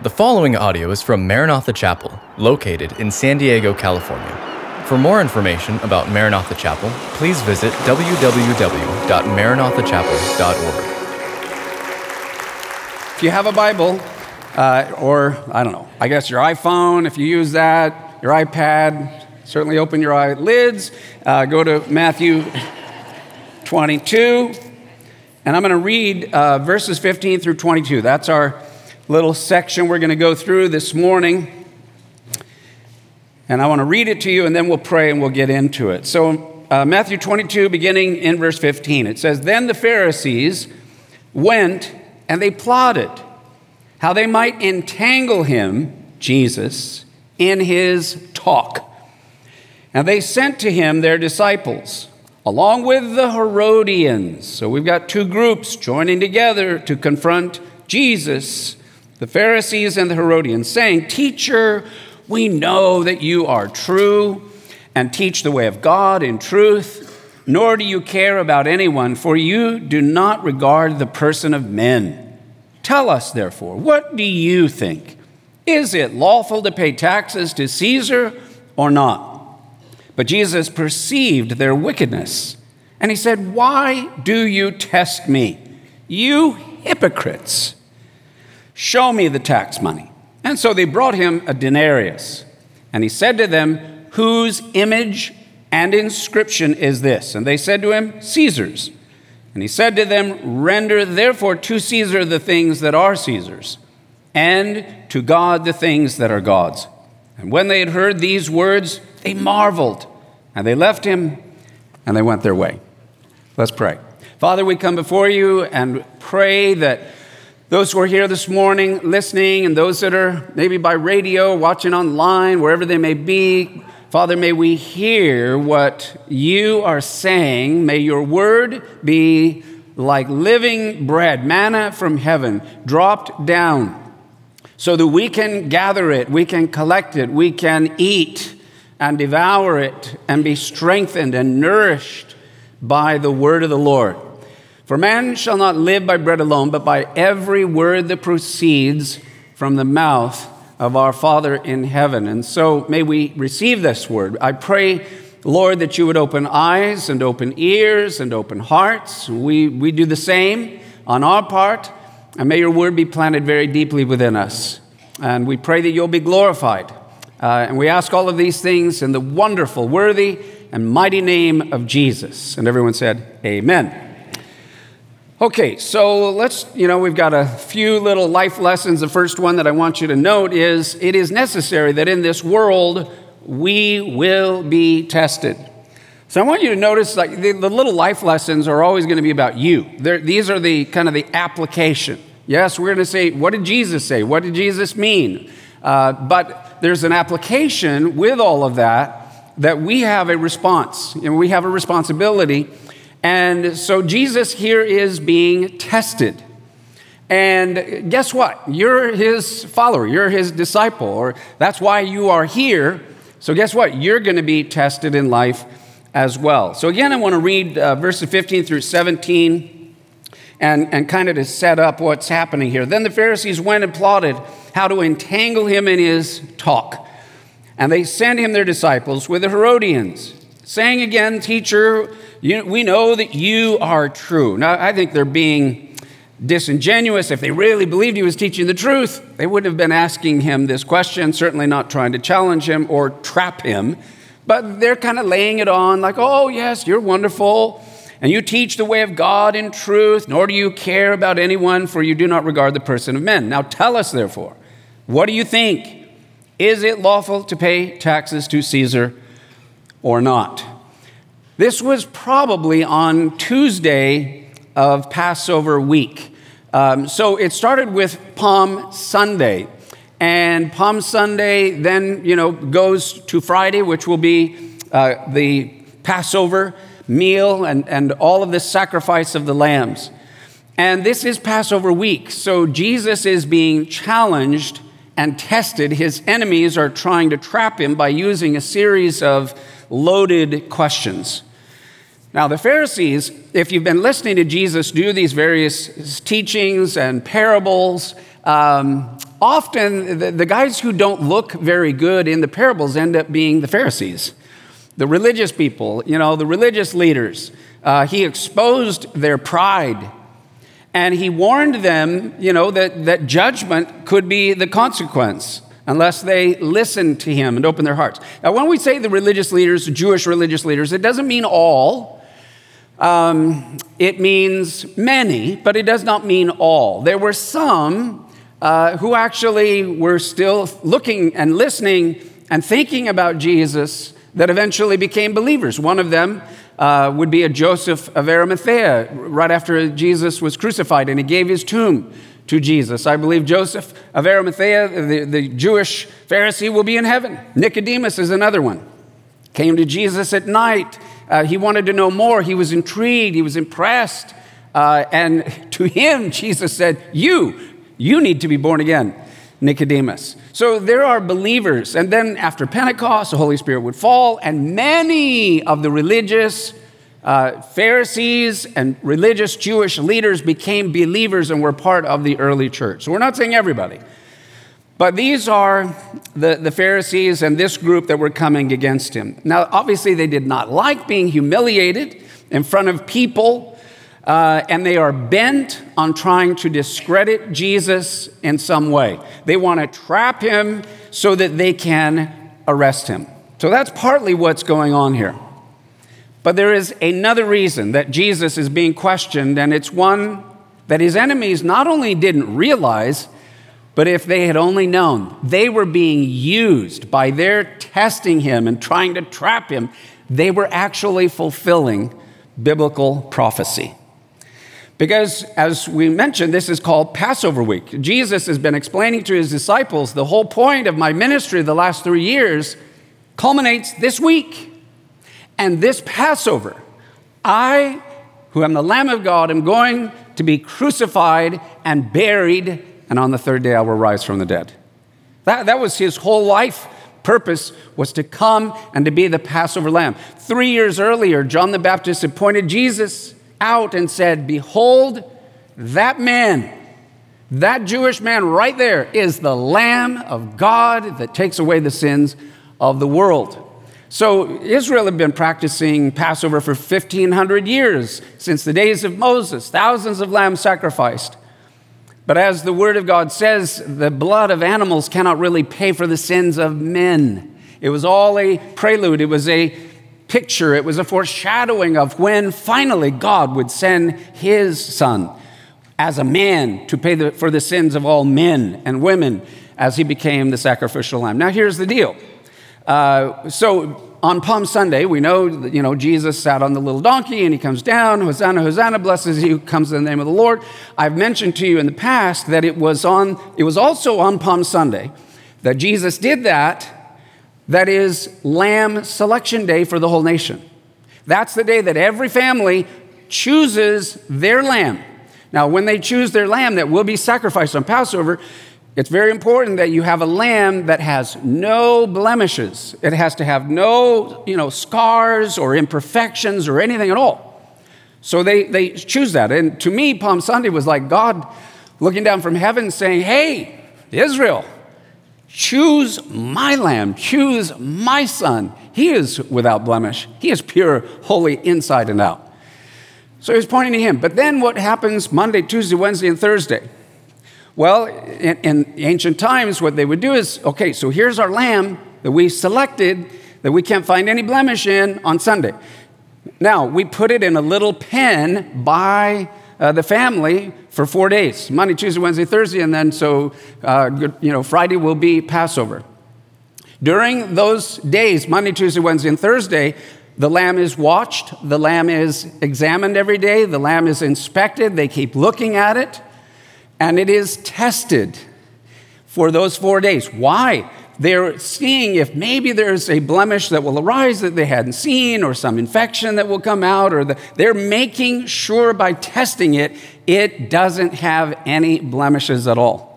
The following audio is from Maranatha Chapel, located in San Diego, California. For more information about Maranatha Chapel, please visit www.maranathachapel.org. If you have a Bible, uh, or I don't know, I guess your iPhone, if you use that, your iPad, certainly open your eyelids, uh, go to Matthew 22, and I'm going to read uh, verses 15 through 22. That's our little section we're going to go through this morning. And I want to read it to you, and then we'll pray and we'll get into it. So, uh, Matthew 22, beginning in verse 15, it says, Then the Pharisees went and they plotted how they might entangle him, Jesus, in his talk. And they sent to him their disciples, along with the Herodians. So we've got two groups joining together to confront Jesus the Pharisees and the Herodians, saying, Teacher, we know that you are true and teach the way of God in truth, nor do you care about anyone, for you do not regard the person of men. Tell us, therefore, what do you think? Is it lawful to pay taxes to Caesar or not? But Jesus perceived their wickedness, and he said, Why do you test me, you hypocrites? Show me the tax money. And so they brought him a denarius. And he said to them, Whose image and inscription is this? And they said to him, Caesar's. And he said to them, Render therefore to Caesar the things that are Caesar's, and to God the things that are God's. And when they had heard these words, they marveled, and they left him, and they went their way. Let's pray. Father, we come before you and pray that those who are here this morning listening, and those that are maybe by radio, watching online, wherever they may be, Father, may we hear what you are saying. May your word be like living bread, manna from heaven, dropped down, so that we can gather it, we can collect it, we can eat and devour it, and be strengthened and nourished by the word of the Lord. For man shall not live by bread alone, but by every word that proceeds from the mouth of our Father in heaven. And so may we receive this word. I pray, Lord, that you would open eyes and open ears and open hearts. We, we do the same on our part. And may your word be planted very deeply within us. And we pray that you'll be glorified. Uh, and we ask all of these things in the wonderful, worthy, and mighty name of Jesus. And everyone said, Amen. Okay, so let's, you know, we've got a few little life lessons. The first one that I want you to note is it is necessary that in this world we will be tested. So I want you to notice like the, the little life lessons are always going to be about you. They're, these are the kind of the application. Yes, we're going to say, what did Jesus say? What did Jesus mean? Uh, but there's an application with all of that that we have a response and we have a responsibility and so Jesus here is being tested. And guess what? You're his follower, you're his disciple, or that's why you are here. So, guess what? You're going to be tested in life as well. So, again, I want to read uh, verses 15 through 17 and, and kind of to set up what's happening here. Then the Pharisees went and plotted how to entangle him in his talk. And they sent him their disciples with the Herodians, saying again, Teacher, you, we know that you are true. Now, I think they're being disingenuous. If they really believed he was teaching the truth, they wouldn't have been asking him this question, certainly not trying to challenge him or trap him. But they're kind of laying it on like, oh, yes, you're wonderful. And you teach the way of God in truth, nor do you care about anyone, for you do not regard the person of men. Now tell us, therefore, what do you think? Is it lawful to pay taxes to Caesar or not? This was probably on Tuesday of Passover week. Um, so it started with Palm Sunday. And Palm Sunday then, you know, goes to Friday, which will be uh, the Passover meal and, and all of the sacrifice of the lambs. And this is Passover week. So Jesus is being challenged and tested. His enemies are trying to trap him by using a series of loaded questions. Now, the Pharisees, if you've been listening to Jesus do these various teachings and parables, um, often the, the guys who don't look very good in the parables end up being the Pharisees, the religious people, you know, the religious leaders. Uh, he exposed their pride and he warned them, you know, that, that judgment could be the consequence unless they listen to him and open their hearts. Now, when we say the religious leaders, the Jewish religious leaders, it doesn't mean all. Um, it means many, but it does not mean all. There were some uh, who actually were still looking and listening and thinking about Jesus that eventually became believers. One of them uh, would be a Joseph of Arimathea, right after Jesus was crucified, and he gave his tomb to Jesus. I believe Joseph of Arimathea, the, the Jewish Pharisee, will be in heaven. Nicodemus is another one. Came to Jesus at night. Uh, he wanted to know more. He was intrigued. He was impressed. Uh, and to him, Jesus said, You, you need to be born again. Nicodemus. So there are believers. And then after Pentecost, the Holy Spirit would fall, and many of the religious uh, Pharisees and religious Jewish leaders became believers and were part of the early church. So we're not saying everybody. But these are the, the Pharisees and this group that were coming against him. Now, obviously, they did not like being humiliated in front of people uh, and they are bent on trying to discredit Jesus in some way. They want to trap him so that they can arrest him. So that's partly what's going on here. But there is another reason that Jesus is being questioned, and it's one that his enemies not only didn't realize, but if they had only known, they were being used by their testing him and trying to trap him, they were actually fulfilling biblical prophecy. Because, as we mentioned, this is called Passover week. Jesus has been explaining to his disciples the whole point of my ministry the last three years culminates this week. And this Passover, I, who am the Lamb of God, am going to be crucified and buried, and on the third day I will rise from the dead. That, that was his whole life purpose was to come and to be the Passover lamb. Three years earlier, John the Baptist appointed Jesus out and said, Behold, that man, that Jewish man right there, is the Lamb of God that takes away the sins of the world. So Israel had been practicing Passover for 1,500 years, since the days of Moses, thousands of lambs sacrificed. But as the Word of God says, the blood of animals cannot really pay for the sins of men. It was all a prelude, it was a picture, it was a foreshadowing of when finally God would send his son as a man to pay the, for the sins of all men and women as he became the sacrificial lamb. Now, here's the deal. Uh, so, on Palm Sunday, we know that, you know, Jesus sat on the little donkey and he comes down, Hosanna, Hosanna, blesses you, comes in the name of the Lord. I've mentioned to you in the past that it was on, it was also on Palm Sunday that Jesus did that that is lamb selection day for the whole nation. That's the day that every family chooses their lamb. Now, when they choose their lamb that will be sacrificed on Passover, it's very important that you have a lamb that has no blemishes. It has to have no, you know, scars or imperfections or anything at all. So they, they choose that. And to me, Palm Sunday was like God looking down from heaven saying, Hey, Israel, Choose my lamb, choose my son. He is without blemish, he is pure, holy inside and out. So he's pointing to him. But then what happens Monday, Tuesday, Wednesday, and Thursday? Well, in, in ancient times, what they would do is okay, so here's our lamb that we selected that we can't find any blemish in on Sunday. Now, we put it in a little pen by uh, the family for four days Monday, Tuesday, Wednesday, Thursday, and then so, uh, you know, Friday will be Passover. During those days, Monday, Tuesday, Wednesday, and Thursday, the lamb is watched, the lamb is examined every day, the lamb is inspected, they keep looking at it, and it is tested for those four days. Why? they're seeing if maybe there's a blemish that will arise that they hadn't seen, or some infection that will come out, or the, they're making sure by testing it, it doesn't have any blemishes at all.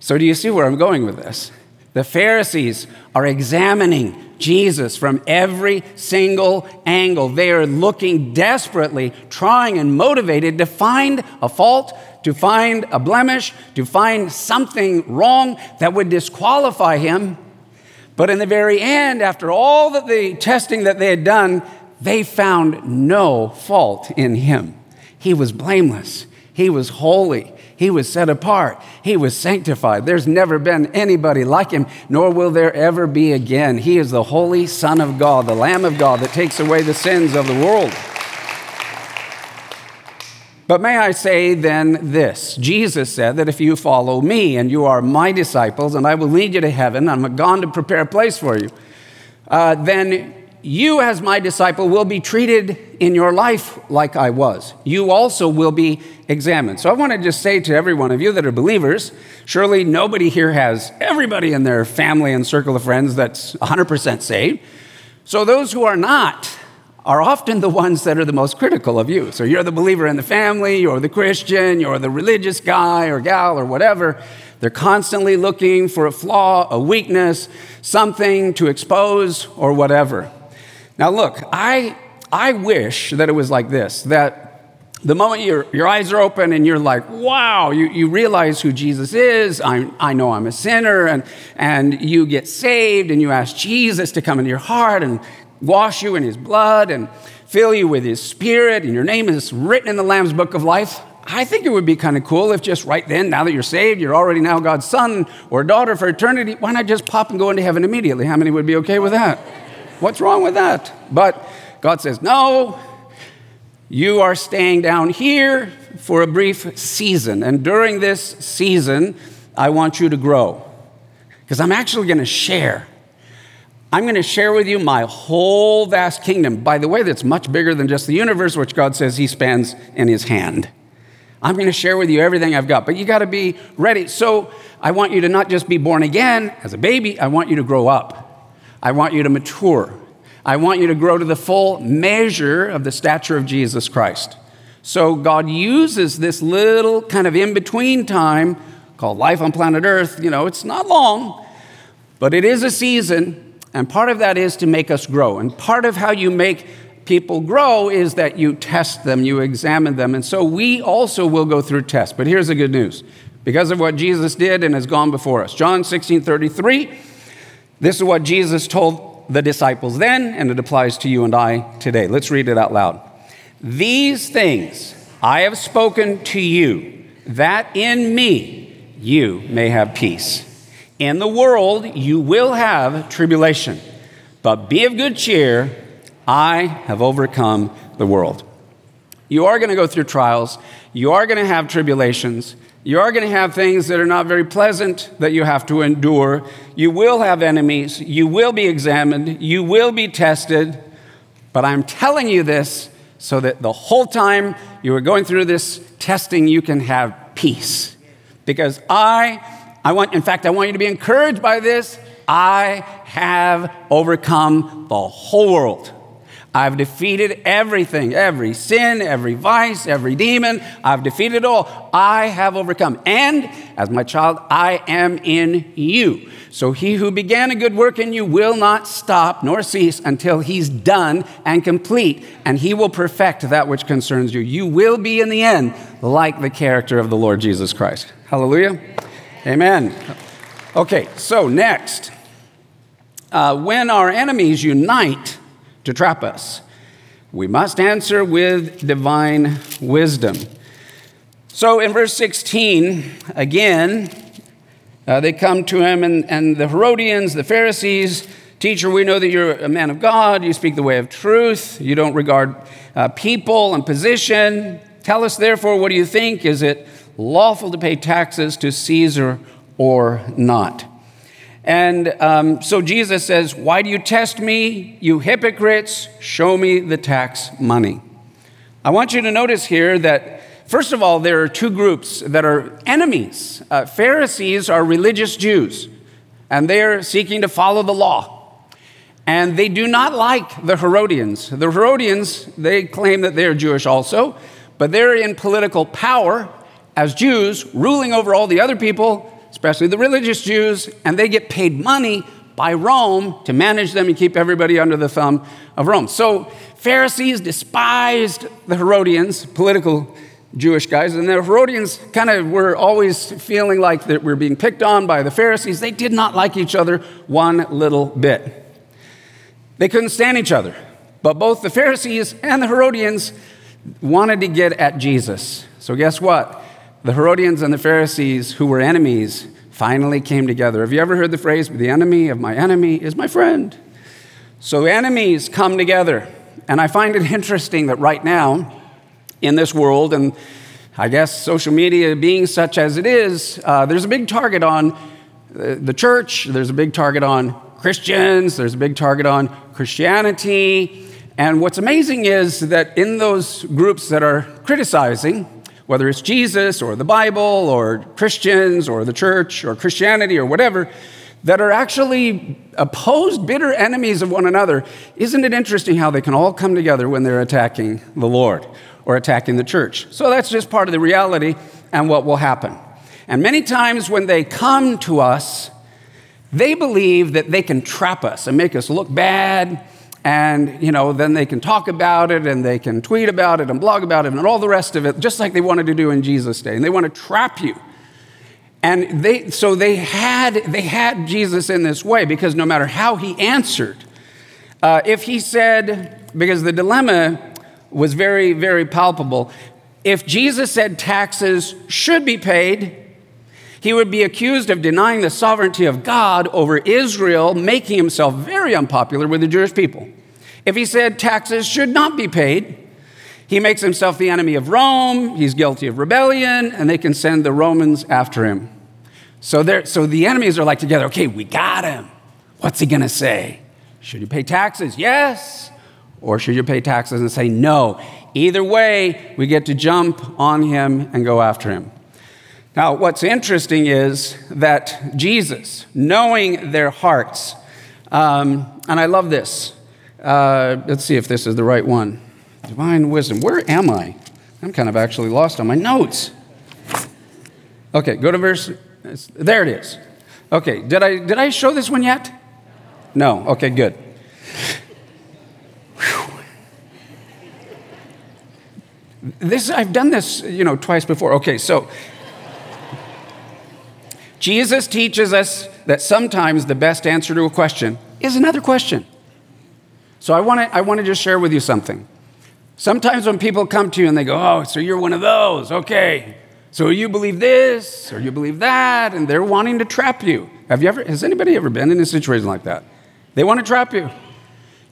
So, do you see where I'm going with this? The Pharisees are examining Jesus from every single angle. They are looking desperately, trying and motivated to find a fault, to find a blemish, to find something wrong that would disqualify him. But in the very end, after all that the testing that they had done, they found no fault in him. He was blameless. He was holy. He was set apart. He was sanctified. There's never been anybody like him, nor will there ever be again. He is the holy Son of God, the Lamb of God that takes away the sins of the world. But may I say then this Jesus said that if you follow me and you are my disciples, and I will lead you to heaven, I'm gone to prepare a place for you, uh, then you, as my disciple, will be treated in your life like I was. You also will be examined. So I want to just say to every one of you that are believers surely nobody here has everybody in their family and circle of friends that's 100% saved. So those who are not, are often the ones that are the most critical of you. So you're the believer in the family, you're the Christian, you're the religious guy or gal or whatever. They're constantly looking for a flaw, a weakness, something to expose or whatever. Now, look, I, I wish that it was like this that the moment your, your eyes are open and you're like, wow, you, you realize who Jesus is, I, I know I'm a sinner, and, and you get saved and you ask Jesus to come into your heart and wash you in his blood and fill you with his spirit, and your name is written in the Lamb's book of life. I think it would be kind of cool if just right then, now that you're saved, you're already now God's son or daughter for eternity, why not just pop and go into heaven immediately? How many would be okay with that? What's wrong with that? But God says, no, you are staying down here for a brief season. And during this season, I want you to grow. Because I'm actually going to share I'm going to share with you my whole vast kingdom. By the way, that's much bigger than just the universe, which God says He spans in His hand. I'm going to share with you everything I've got, but you got to be ready. So I want you to not just be born again as a baby, I want you to grow up. I want you to mature. I want you to grow to the full measure of the stature of Jesus Christ. So God uses this little kind of in between time called life on planet Earth. You know, it's not long, but it is a season and part of that is to make us grow. And part of how you make people grow is that you test them, you examine them. And so we also will go through tests. But here's the good news because of what Jesus did and has gone before us. John 16 33, this is what Jesus told the disciples then, and it applies to you and I today. Let's read it out loud. These things I have spoken to you, that in me you may have peace. In the world you will have tribulation, but be of good cheer. I have overcome the world. You are going to go through trials. You are going to have tribulations. You are going to have things that are not very pleasant that you have to endure. You will have enemies. You will be examined. You will be tested. But I'm telling you this so that the whole time you are going through this testing, you can have peace. Because I I want, in fact, I want you to be encouraged by this. I have overcome the whole world. I've defeated everything, every sin, every vice, every demon. I've defeated all. I have overcome. And as my child, I am in you. So he who began a good work in you will not stop nor cease until he's done and complete, and he will perfect that which concerns you. You will be in the end like the character of the Lord Jesus Christ. Hallelujah. Amen. Okay, so next, uh, when our enemies unite to trap us, we must answer with divine wisdom. So in verse 16, again, uh, they come to him, and, and the Herodians, the Pharisees, Teacher, we know that you're a man of God. You speak the way of truth. You don't regard uh, people and position. Tell us, therefore, what do you think? Is it lawful to pay taxes to Caesar or not. And um, so Jesus says, Why do you test me, you hypocrites? Show me the tax money. I want you to notice here that, first of all, there are two groups that are enemies. Uh, Pharisees are religious Jews, and they're seeking to follow the law. And they do not like the Herodians. The Herodians, they claim that they're Jewish also, but they're in political power as Jews, ruling over all the other people, especially the religious Jews, and they get paid money by Rome to manage them and keep everybody under the thumb of Rome. So Pharisees despised the Herodians, political Jewish guys, and the Herodians kind of were always feeling like that we're being picked on by the Pharisees. They did not like each other one little bit. They couldn't stand each other. But both the Pharisees and the Herodians wanted to get at Jesus. So, guess what? The Herodians and the Pharisees, who were enemies, finally came together. Have you ever heard the phrase, the enemy of my enemy is my friend? So, enemies come together. And I find it interesting that right now, in this world, and I guess social media being such as it is, uh, there's a big target on uh, the church, there's a big target on Christians, there's a big target on Christianity. And what's amazing is that in those groups that are criticizing, whether it's Jesus or the Bible or Christians or the church or Christianity or whatever, that are actually opposed, bitter enemies of one another, isn't it interesting how they can all come together when they're attacking the Lord or attacking the church? So that's just part of the reality and what will happen. And many times when they come to us, they believe that they can trap us and make us look bad. And, you know, then they can talk about it and they can tweet about it and blog about it and all the rest of it, just like they wanted to do in Jesus' day. And they want to trap you. And they, so they had, they had Jesus in this way because no matter how he answered, uh, if he said, because the dilemma was very, very palpable, if Jesus said taxes should be paid, he would be accused of denying the sovereignty of God over Israel, making himself very unpopular with the Jewish people. If he said taxes should not be paid, he makes himself the enemy of Rome, he's guilty of rebellion, and they can send the Romans after him. So, so the enemies are like together, okay, we got him. What's he gonna say? Should you pay taxes? Yes. Or should you pay taxes and say no? Either way, we get to jump on him and go after him. Now, what's interesting is that Jesus, knowing their hearts, um, and I love this. Uh, let's see if this is the right one. Divine wisdom. Where am I? I'm kind of actually lost on my notes. Okay, go to verse. There it is. Okay, did I did I show this one yet? No. Okay, good. This I've done this, you know, twice before. Okay, so Jesus teaches us that sometimes the best answer to a question is another question. So I want to I want to just share with you something. Sometimes when people come to you and they go, "Oh, so you're one of those." Okay. So you believe this or you believe that and they're wanting to trap you. Have you ever has anybody ever been in a situation like that? They want to trap you.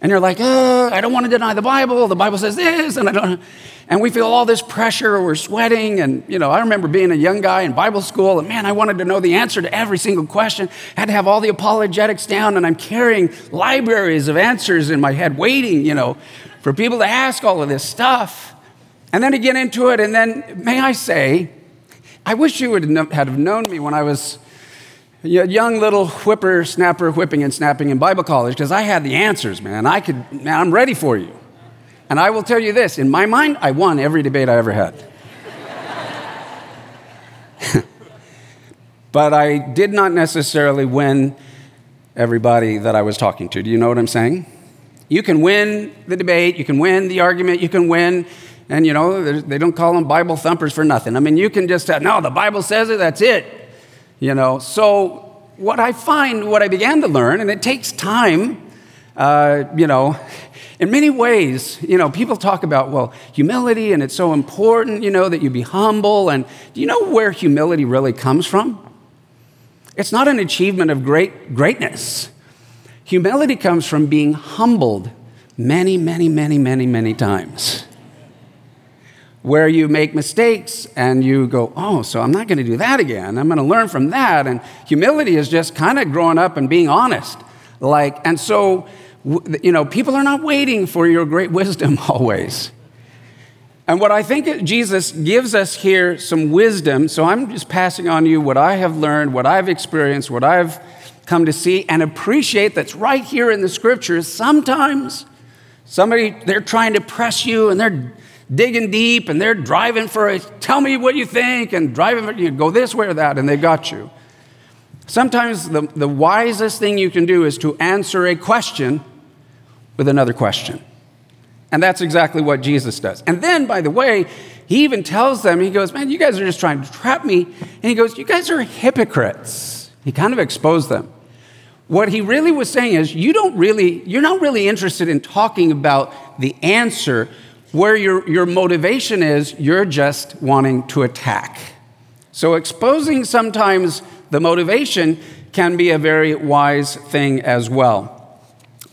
And you're like, oh, I don't want to deny the Bible. The Bible says this, and I don't. And we feel all this pressure. We're sweating, and you know, I remember being a young guy in Bible school, and man, I wanted to know the answer to every single question. I had to have all the apologetics down, and I'm carrying libraries of answers in my head, waiting, you know, for people to ask all of this stuff. And then to get into it, and then may I say, I wish you would have known me when I was young little whipper snapper whipping and snapping in Bible college because I had the answers, man. I could, man, I'm ready for you. And I will tell you this in my mind, I won every debate I ever had. but I did not necessarily win everybody that I was talking to. Do you know what I'm saying? You can win the debate, you can win the argument, you can win, and you know, they don't call them Bible thumpers for nothing. I mean, you can just, no, the Bible says it, that's it. You know, so what I find, what I began to learn, and it takes time, uh, you know, in many ways, you know, people talk about, well, humility, and it's so important, you know, that you be humble. And do you know where humility really comes from? It's not an achievement of great greatness. Humility comes from being humbled many, many, many, many, many times where you make mistakes and you go, oh, so I'm not going to do that again. I'm going to learn from that. And humility is just kind of growing up and being honest. Like, and so, you know, people are not waiting for your great wisdom always. And what I think Jesus gives us here some wisdom. So I'm just passing on you what I have learned, what I've experienced, what I've come to see and appreciate that's right here in the scriptures. Sometimes somebody, they're trying to press you and they're digging deep and they're driving for a tell me what you think and driving for, you go this way or that and they got you. Sometimes the, the wisest thing you can do is to answer a question with another question. And that's exactly what Jesus does. And then, by the way, He even tells them, he goes, Man, you guys are just trying to trap me. And he goes, You guys are hypocrites. He kind of exposed them. What he really was saying is, you don't really, you're not really interested in talking about the answer. Where your, your motivation is, you're just wanting to attack. So exposing sometimes the motivation can be a very wise thing as well.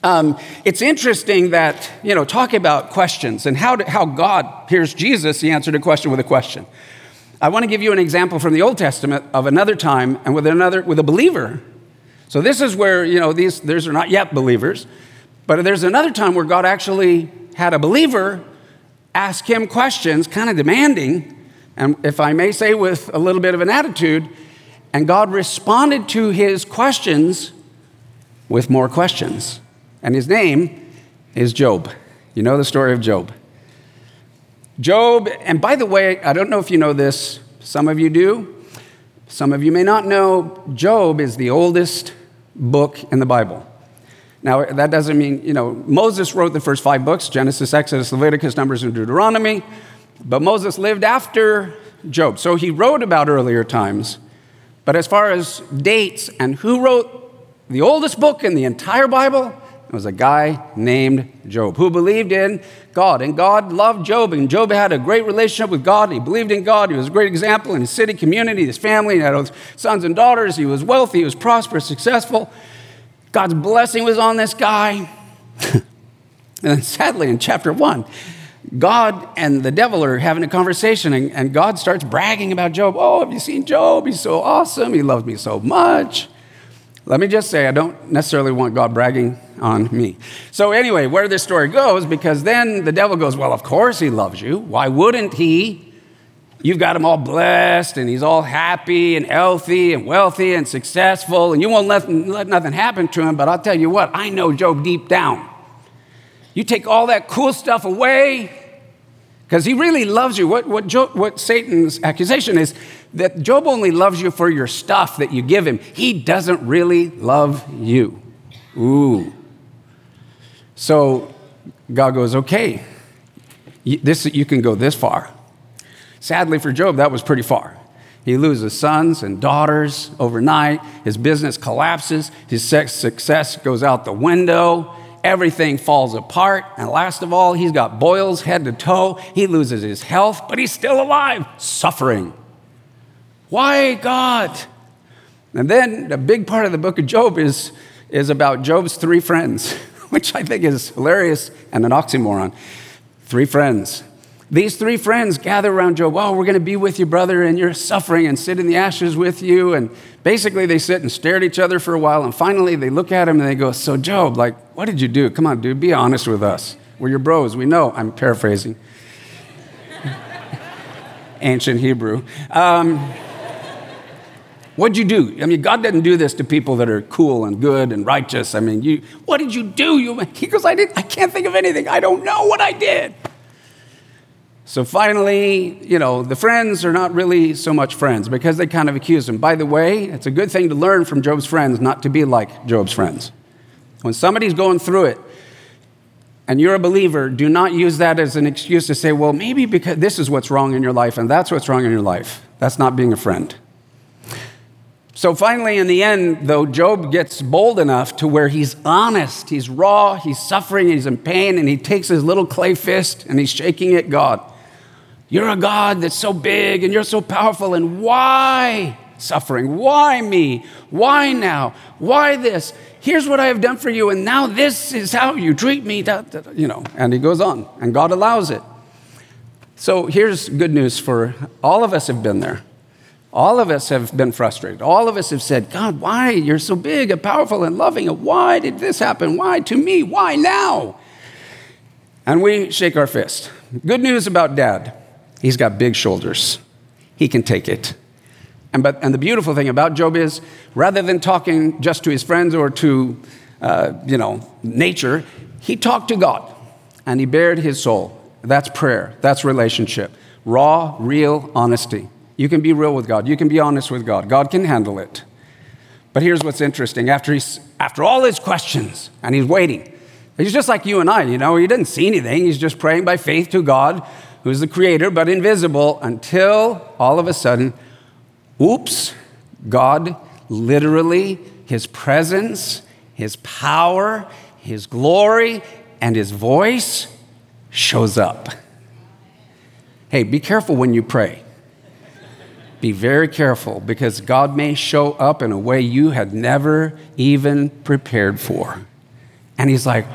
Um, it's interesting that, you know, talk about questions and how, to, how God hears Jesus, he answered a question with a question. I want to give you an example from the Old Testament of another time and with another, with a believer. So this is where, you know, these, these are not yet believers, but there's another time where God actually had a believer ask him questions, kind of demanding, and if I may say with a little bit of an attitude, and God responded to his questions with more questions. And his name is Job. You know the story of Job. Job, and by the way, I don't know if you know this, some of you do. Some of you may not know, Job is the oldest book in the Bible. Now, that doesn't mean, you know, Moses wrote the first five books Genesis, Exodus, Leviticus, Numbers, and Deuteronomy. But Moses lived after Job. So he wrote about earlier times. But as far as dates and who wrote the oldest book in the entire Bible, it was a guy named Job who believed in God. And God loved Job, and Job had a great relationship with God. He believed in God. He was a great example in his city, community, his family. He had sons and daughters. He was wealthy, he was prosperous, successful. God's blessing was on this guy. and then sadly, in chapter one, God and the devil are having a conversation, and, and God starts bragging about Job. Oh, have you seen Job? He's so awesome. He loves me so much. Let me just say, I don't necessarily want God bragging on me. So, anyway, where this story goes, because then the devil goes, Well, of course he loves you. Why wouldn't he? You've got him all blessed and he's all happy and healthy and wealthy and successful, and you won't let, let nothing happen to him. But I'll tell you what, I know Job deep down. You take all that cool stuff away, because he really loves you. What, what, Job, what Satan's accusation is that Job only loves you for your stuff that you give him. He doesn't really love you. Ooh. So God goes, okay, this, you can go this far. Sadly for Job, that was pretty far. He loses sons and daughters overnight. His business collapses. His success goes out the window everything falls apart. And last of all, he's got boils head to toe. He loses his health, but he's still alive, suffering. Why, God? And then the big part of the book of Job is, is about Job's three friends, which I think is hilarious and an oxymoron. Three friends. These three friends gather around Job. Oh, we're going to be with you, brother, and you're suffering and sit in the ashes with you. And basically, they sit and stare at each other for a while. And finally, they look at him and they go, So, Job, like, what did you do? Come on, dude, be honest with us. We're your bros. We know. I'm paraphrasing. Ancient Hebrew. Um, What'd you do? I mean, God didn't do this to people that are cool and good and righteous. I mean, you, what did you do? You, he goes, I, didn't. I can't think of anything. I don't know what I did. So finally, you know, the friends are not really so much friends because they kind of accuse him. By the way, it's a good thing to learn from Job's friends not to be like Job's friends. When somebody's going through it and you're a believer, do not use that as an excuse to say, well, maybe because this is what's wrong in your life and that's what's wrong in your life. That's not being a friend. So finally, in the end, though, Job gets bold enough to where he's honest, he's raw, he's suffering, he's in pain, and he takes his little clay fist and he's shaking at God. You're a God that's so big and you're so powerful, and why suffering? Why me? Why now? Why this? Here's what I have done for you, and now this is how you treat me. You know, and he goes on, and God allows it. So here's good news for all of us have been there. All of us have been frustrated. All of us have said, God, why? You're so big and powerful and loving. And why did this happen? Why to me? Why now? And we shake our fist. Good news about dad. He's got big shoulders. He can take it. And, but, and the beautiful thing about Job is, rather than talking just to his friends or to, uh, you know, nature, he talked to God and he bared his soul. That's prayer. That's relationship. Raw, real honesty. You can be real with God. You can be honest with God. God can handle it. But here's what's interesting. After, he's, after all his questions, and he's waiting, he's just like you and I, you know, he didn't see anything. He's just praying by faith to God who's the creator but invisible, until all of a sudden, oops, God literally, his presence, his power, his glory, and his voice shows up. Hey, be careful when you pray. Be very careful because God may show up in a way you had never even prepared for. And He's like,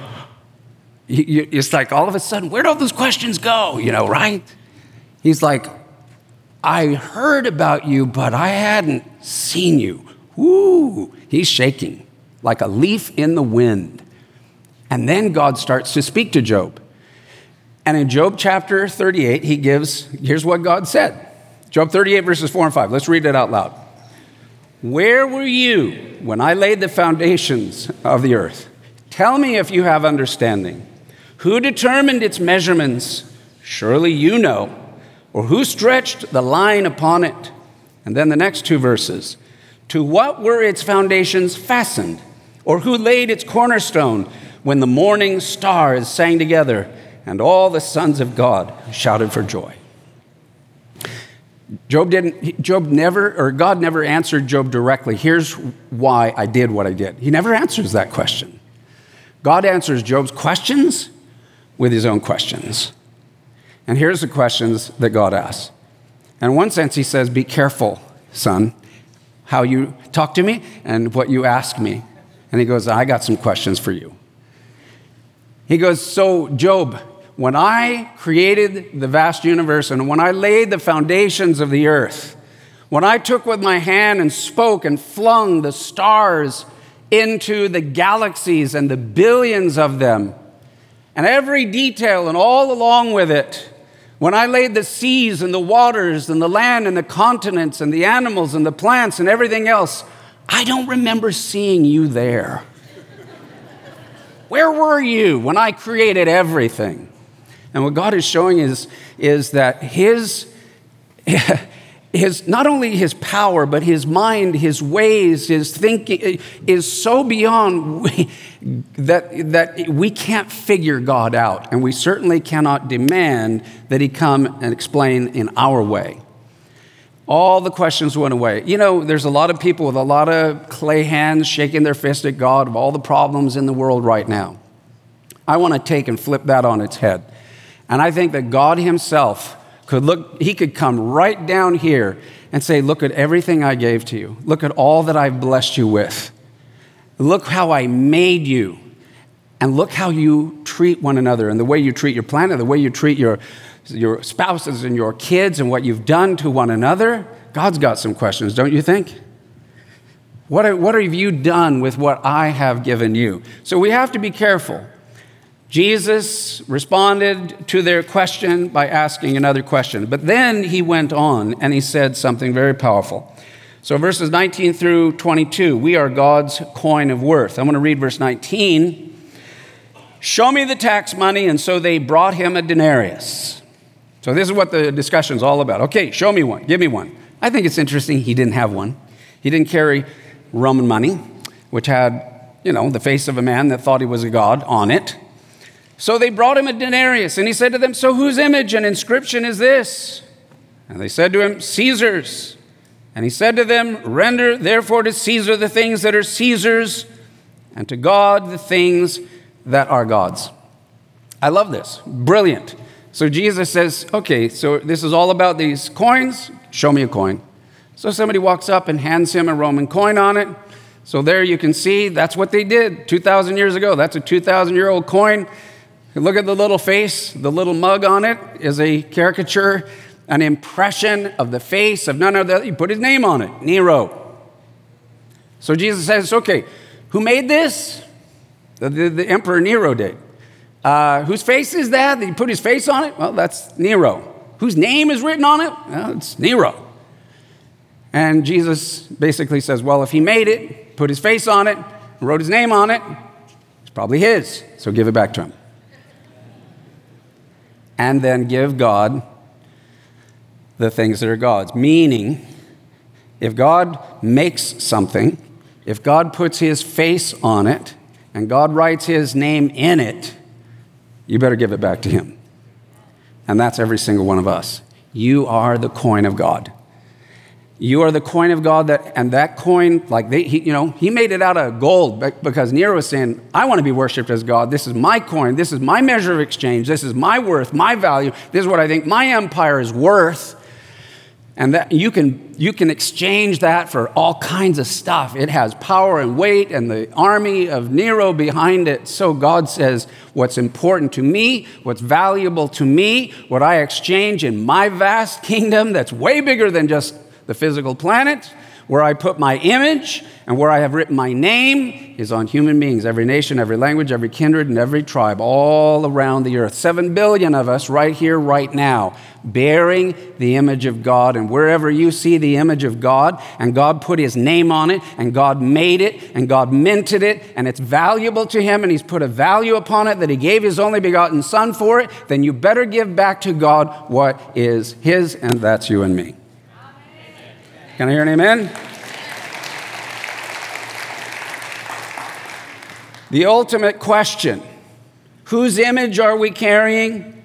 it's like all of a sudden, where'd all those questions go? You know, right? He's like, I heard about you, but I hadn't seen you. Woo! He's shaking like a leaf in the wind. And then God starts to speak to Job. And in Job chapter 38, he gives, here's what God said Job 38, verses 4 and 5. Let's read it out loud. Where were you when I laid the foundations of the earth? Tell me if you have understanding. Who determined its measurements? Surely you know. Or who stretched the line upon it? And then the next two verses. To what were its foundations fastened? Or who laid its cornerstone when the morning stars sang together and all the sons of God shouted for joy? Job didn't, Job never, or God never answered Job directly. Here's why I did what I did. He never answers that question. God answers Job's questions with his own questions. And here's the questions that God asks. In one sense, he says, Be careful, son, how you talk to me and what you ask me. And he goes, I got some questions for you. He goes, So, Job, when I created the vast universe and when I laid the foundations of the earth, when I took with my hand and spoke and flung the stars into the galaxies and the billions of them, and every detail and all along with it, when I laid the seas and the waters and the land and the continents and the animals and the plants and everything else, I don't remember seeing you there. Where were you when I created everything? And what God is showing is, is that his, his, not only his power, but his mind, his ways, his thinking eh, is so beyond we, that, that we can't figure God out. And we certainly cannot demand that he come and explain in our way. All the questions went away. You know, there's a lot of people with a lot of clay hands shaking their fist at God of all the problems in the world right now. I want to take and flip that on its head. And I think that God Himself could look, He could come right down here and say, Look at everything I gave to you. Look at all that I've blessed you with. Look how I made you. And look how you treat one another and the way you treat your planet, the way you treat your, your spouses and your kids and what you've done to one another. God's got some questions, don't you think? What, what have you done with what I have given you? So we have to be careful. Jesus responded to their question by asking another question. But then he went on and he said something very powerful. So, verses 19 through 22, we are God's coin of worth. I'm going to read verse 19. Show me the tax money. And so they brought him a denarius. So, this is what the discussion is all about. Okay, show me one. Give me one. I think it's interesting he didn't have one. He didn't carry Roman money, which had, you know, the face of a man that thought he was a god on it. So they brought him a denarius, and he said to them, So whose image and inscription is this? And they said to him, Caesar's. And he said to them, Render therefore to Caesar the things that are Caesar's, and to God the things that are God's. I love this. Brilliant. So Jesus says, Okay, so this is all about these coins. Show me a coin. So somebody walks up and hands him a Roman coin on it. So there you can see that's what they did 2,000 years ago. That's a 2,000 year old coin. Look at the little face, the little mug on it is a caricature, an impression of the face of none other. He put his name on it, Nero. So Jesus says, okay, who made this? The, the, the Emperor Nero did. Uh, whose face is that? He put his face on it? Well, that's Nero. Whose name is written on it? Well, it's Nero. And Jesus basically says, well, if he made it, put his face on it, wrote his name on it, it's probably his, so give it back to him and then give God the things that are God's. Meaning, if God makes something, if God puts his face on it, and God writes his name in it, you better give it back to him. and that's every single one of us. You are the coin of God. You are the coin of God that, and that coin, like they, he, you know, he made it out of gold because Nero was saying, I want to be worshiped as God. This is my coin. This is my measure of exchange. This is my worth, my value. This is what I think my empire is worth. And that you can, you can exchange that for all kinds of stuff. It has power and weight and the army of Nero behind it. So God says, what's important to me, what's valuable to me, what I exchange in my vast kingdom that's way bigger than just the physical planet, where I put my image and where I have written my name is on human beings, every nation, every language, every kindred, and every tribe, all around the earth. Seven billion of us right here, right now, bearing the image of God. And wherever you see the image of God, and God put his name on it, and God made it, and God minted it, and it's valuable to him, and he's put a value upon it that he gave his only begotten Son for it, then you better give back to God what is his, and that's you and me. Can I hear an amen? The ultimate question whose image are we carrying?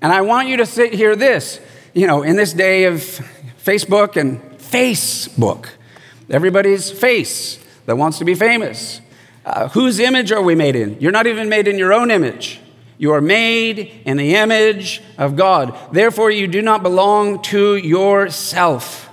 And I want you to sit here this, you know, in this day of Facebook and Facebook, everybody's face that wants to be famous. Uh, whose image are we made in? You're not even made in your own image. You are made in the image of God. Therefore, you do not belong to yourself.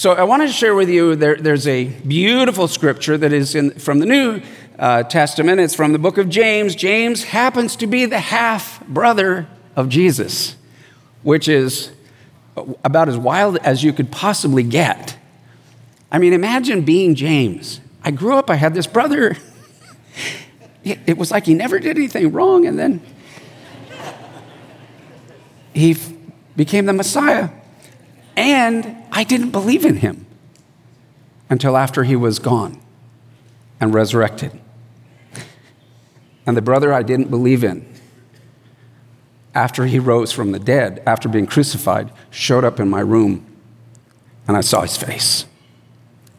So I want to share with you there, there's a beautiful scripture that is in, from the New uh, Testament. It's from the book of James. James happens to be the half brother of Jesus, which is about as wild as you could possibly get. I mean, imagine being James. I grew up, I had this brother. it was like he never did anything wrong, and then he became the Messiah. And I didn't believe in him until after he was gone and resurrected. And the brother I didn't believe in, after he rose from the dead, after being crucified, showed up in my room and I saw his face.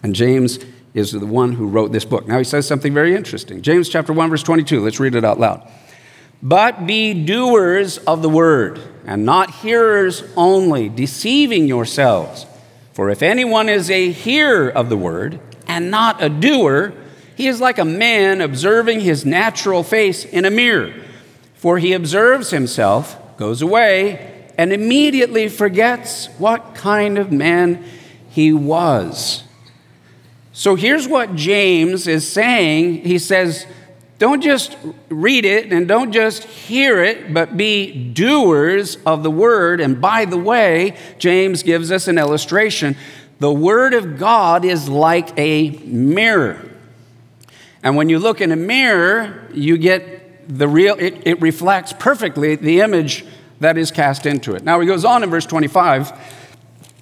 And James is the one who wrote this book. Now he says something very interesting. James chapter 1 verse 22. Let's read it out loud. But be doers of the word and not hearers only, deceiving yourselves. For if anyone is a hearer of the word and not a doer, he is like a man observing his natural face in a mirror. For he observes himself, goes away, and immediately forgets what kind of man he was. So here's what James is saying. He says, don't just read it and don't just hear it, but be doers of the word. And by the way, James gives us an illustration. The word of God is like a mirror. And when you look in a mirror, you get the real, it, it reflects perfectly the image that is cast into it. Now he goes on in verse 25,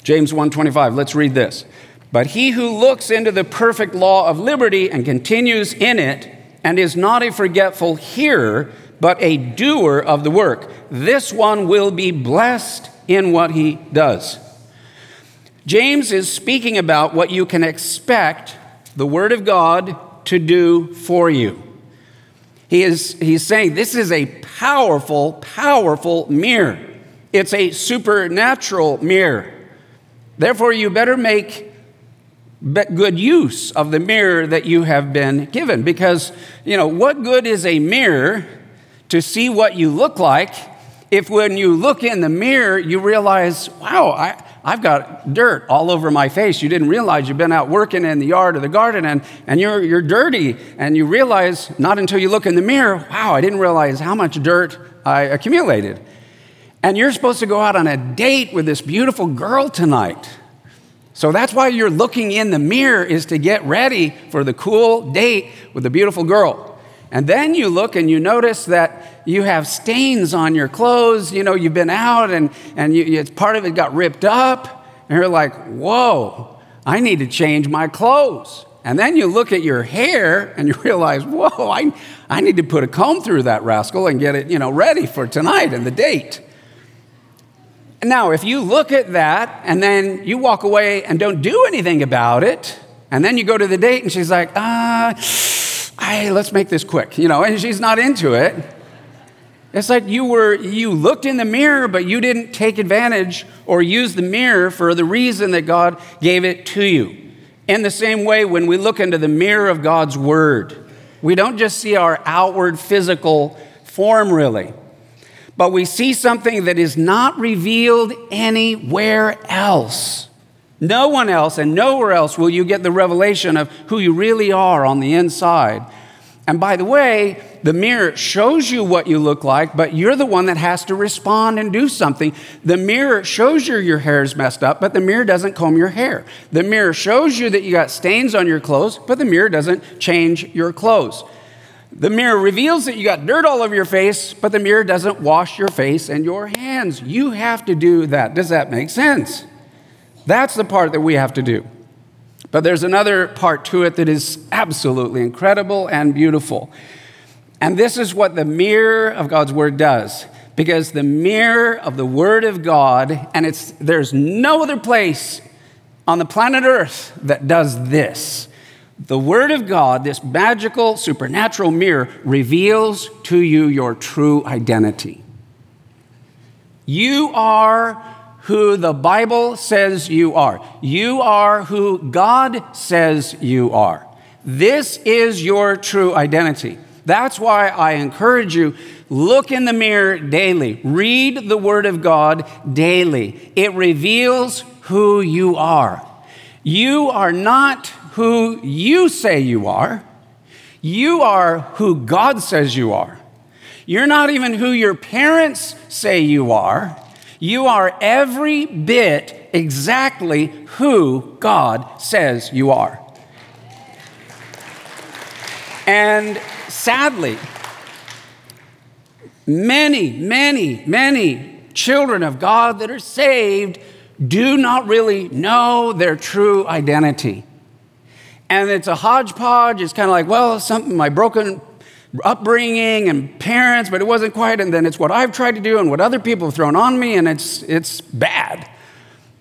James 1:25. Let's read this. But he who looks into the perfect law of liberty and continues in it, and is not a forgetful hearer, but a doer of the work. This one will be blessed in what he does. James is speaking about what you can expect the Word of God to do for you. He is, he's saying this is a powerful, powerful mirror. It's a supernatural mirror. Therefore, you better make good use of the mirror that you have been given. Because, you know, what good is a mirror to see what you look like if when you look in the mirror, you realize, wow, I, I've got dirt all over my face. You didn't realize you've been out working in the yard or the garden and, and you're, you're dirty. And you realize, not until you look in the mirror, wow, I didn't realize how much dirt I accumulated. And you're supposed to go out on a date with this beautiful girl tonight. So that's why you're looking in the mirror is to get ready for the cool date with the beautiful girl. And then you look and you notice that you have stains on your clothes. You know, you've been out and, and you, part of it got ripped up. And you're like, whoa, I need to change my clothes. And then you look at your hair and you realize, whoa, I, I need to put a comb through that rascal and get it, you know, ready for tonight and the date. Now, if you look at that and then you walk away and don't do anything about it, and then you go to the date and she's like, ah, uh, let's make this quick, you know, and she's not into it, It's like you were you looked in the mirror but you didn't take advantage or use the mirror for the reason that God gave it to you. In the same way when we look into the mirror of God's word, we don't just see our outward physical form really, but we see something that is not revealed anywhere else. No one else and nowhere else will you get the revelation of who you really are on the inside. And by the way, the mirror shows you what you look like, but you're the one that has to respond and do something. The mirror shows you your hair is messed up, but the mirror doesn't comb your hair. The mirror shows you that you got stains on your clothes, but the mirror doesn't change your clothes. The mirror reveals that you got dirt all over your face, but the mirror doesn't wash your face and your hands. You have to do that. Does that make sense? That's the part that we have to do. But there's another part to it that is absolutely incredible and beautiful. And this is what the mirror of God's word does. Because the mirror of the word of God, and it's there's no other place on the planet Earth that does this. The word of God, this magical supernatural mirror, reveals to you your true identity. You are who the Bible says you are. You are who God says you are. This is your true identity. That's why I encourage you look in the mirror daily. Read the word of God daily. It reveals who you are. You are not who you say you are. You are who God says you are. You're not even who your parents say you are. You are every bit exactly who God says you are. And sadly, many, many, many children of God that are saved do not really know their true identity. And it's a hodgepodge. It's kind of like, well, something, my broken upbringing and parents, but it wasn't quite. And then it's what I've tried to do and what other people have thrown on me, and it's, it's bad.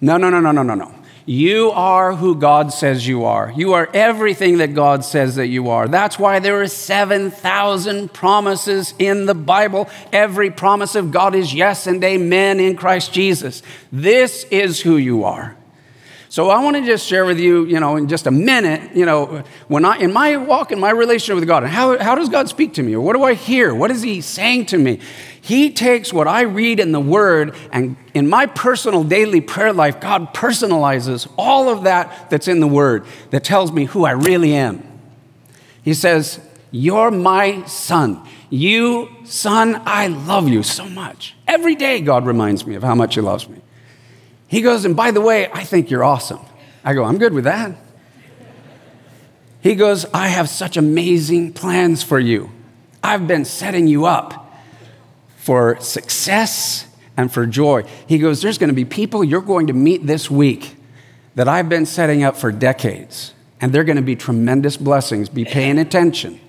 No, no, no, no, no, no, no. You are who God says you are. You are everything that God says that you are. That's why there are 7,000 promises in the Bible. Every promise of God is yes and amen in Christ Jesus. This is who you are. So I want to just share with you, you know, in just a minute, you know, when I in my walk in my relationship with God, how, how does God speak to me? Or what do I hear? What is He saying to me? He takes what I read in the Word, and in my personal daily prayer life, God personalizes all of that that's in the Word that tells me who I really am. He says, You're my son. You, son, I love you so much. Every day, God reminds me of how much He loves me. He goes, and by the way, I think you're awesome. I go, I'm good with that. He goes, I have such amazing plans for you. I've been setting you up for success and for joy. He goes, There's going to be people you're going to meet this week that I've been setting up for decades, and they're going to be tremendous blessings. Be paying attention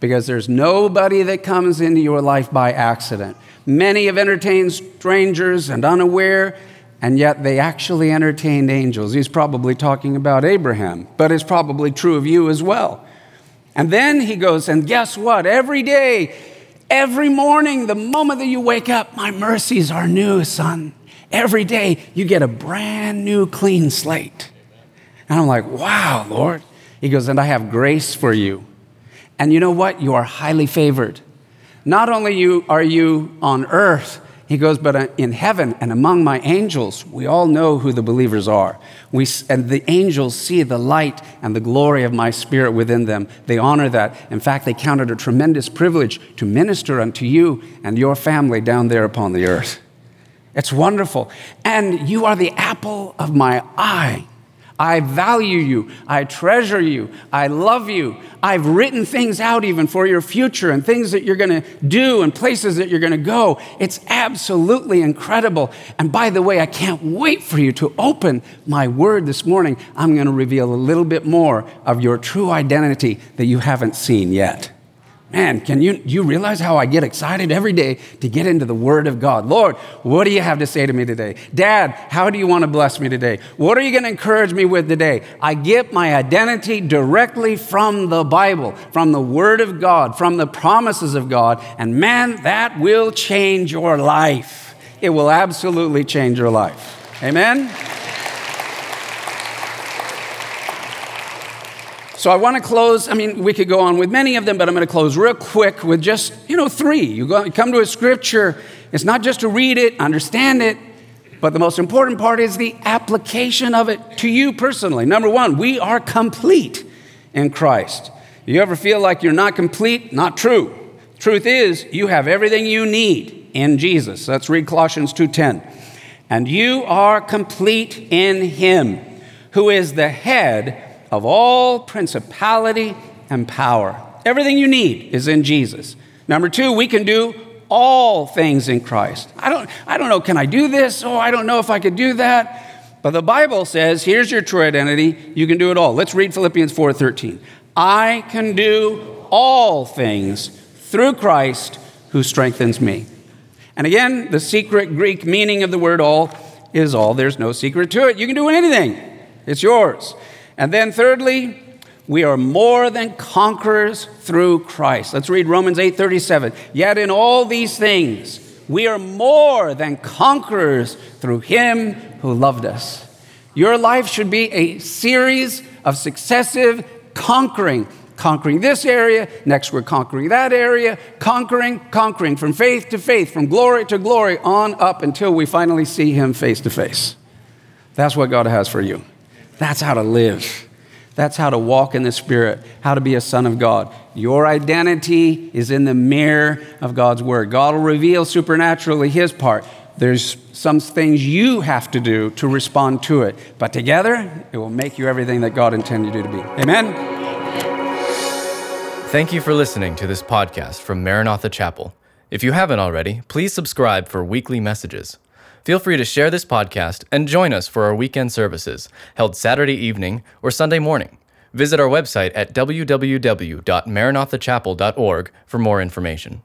because there's nobody that comes into your life by accident. Many have entertained strangers and unaware and yet they actually entertained angels. He's probably talking about Abraham, but it's probably true of you as well. And then he goes, and guess what? Every day, every morning, the moment that you wake up, my mercies are new, son. Every day, you get a brand new clean slate. And I'm like, wow, Lord. He goes, and I have grace for you. And you know what? You are highly favored. Not only you, are you on earth, he goes, but uh, in heaven and among my angels, we all know who the believers are. We, and the angels see the light and the glory of my spirit within them. They honor that. In fact, they count it a tremendous privilege to minister unto you and your family down there upon the earth. It's wonderful. And you are the apple of my eye. I value you. I treasure you. I love you. I've written things out even for your future and things that you're going to do and places that you're going to go. It's absolutely incredible. And by the way, I can't wait for you to open my word this morning. I'm going to reveal a little bit more of your true identity that you haven't seen yet. Man, can you, you realize how I get excited every day to get into the Word of God? Lord, what do you have to say to me today? Dad, how do you want to bless me today? What are you going to encourage me with today? I get my identity directly from the Bible, from the Word of God, from the promises of God. And man, that will change your life. It will absolutely change your life. Amen? So I want to close. I mean, we could go on with many of them, but I'm going to close real quick with just, you know, three. You, go, you come to a scripture, it's not just to read it, understand it, but the most important part is the application of it to you personally. Number one, we are complete in Christ. You ever feel like you're not complete? Not true. Truth is, you have everything you need in Jesus. Let's read Colossians 2:10. And you are complete in him, who is the head of all principality and power. Everything you need is in Jesus. Number two, we can do all things in Christ. I don't, I don't know, can I do this? Oh, I don't know if I could do that. But the Bible says, here's your true identity. You can do it all. Let's read Philippians 4:13. I can do all things through Christ who strengthens me. And again, the secret Greek meaning of the word all is all. There's no secret to it. You can do anything. It's yours. And then, thirdly, we are more than conquerors through Christ. Let's read Romans 8:37. Yet in all these things we are more than conquerors through him who loved us. Your life should be a series of successive conquering. Conquering this area, next we're conquering that area, conquering, conquering from faith to faith, from glory to glory, on up until we finally see Him face to face. That's what God has for you. That's how to live. That's how to walk in the Spirit, how to be a son of God. Your identity is in the mirror of God's Word. God will reveal supernaturally His part. There's some things you have to do to respond to it, but together, it will make you everything that God intended you to be. Amen? Thank you for listening to this podcast from Maranatha Chapel. If you haven't already, please subscribe for weekly messages. Feel free to share this podcast and join us for our weekend services, held Saturday evening or Sunday morning. Visit our website at www.maranathachapel.org for more information.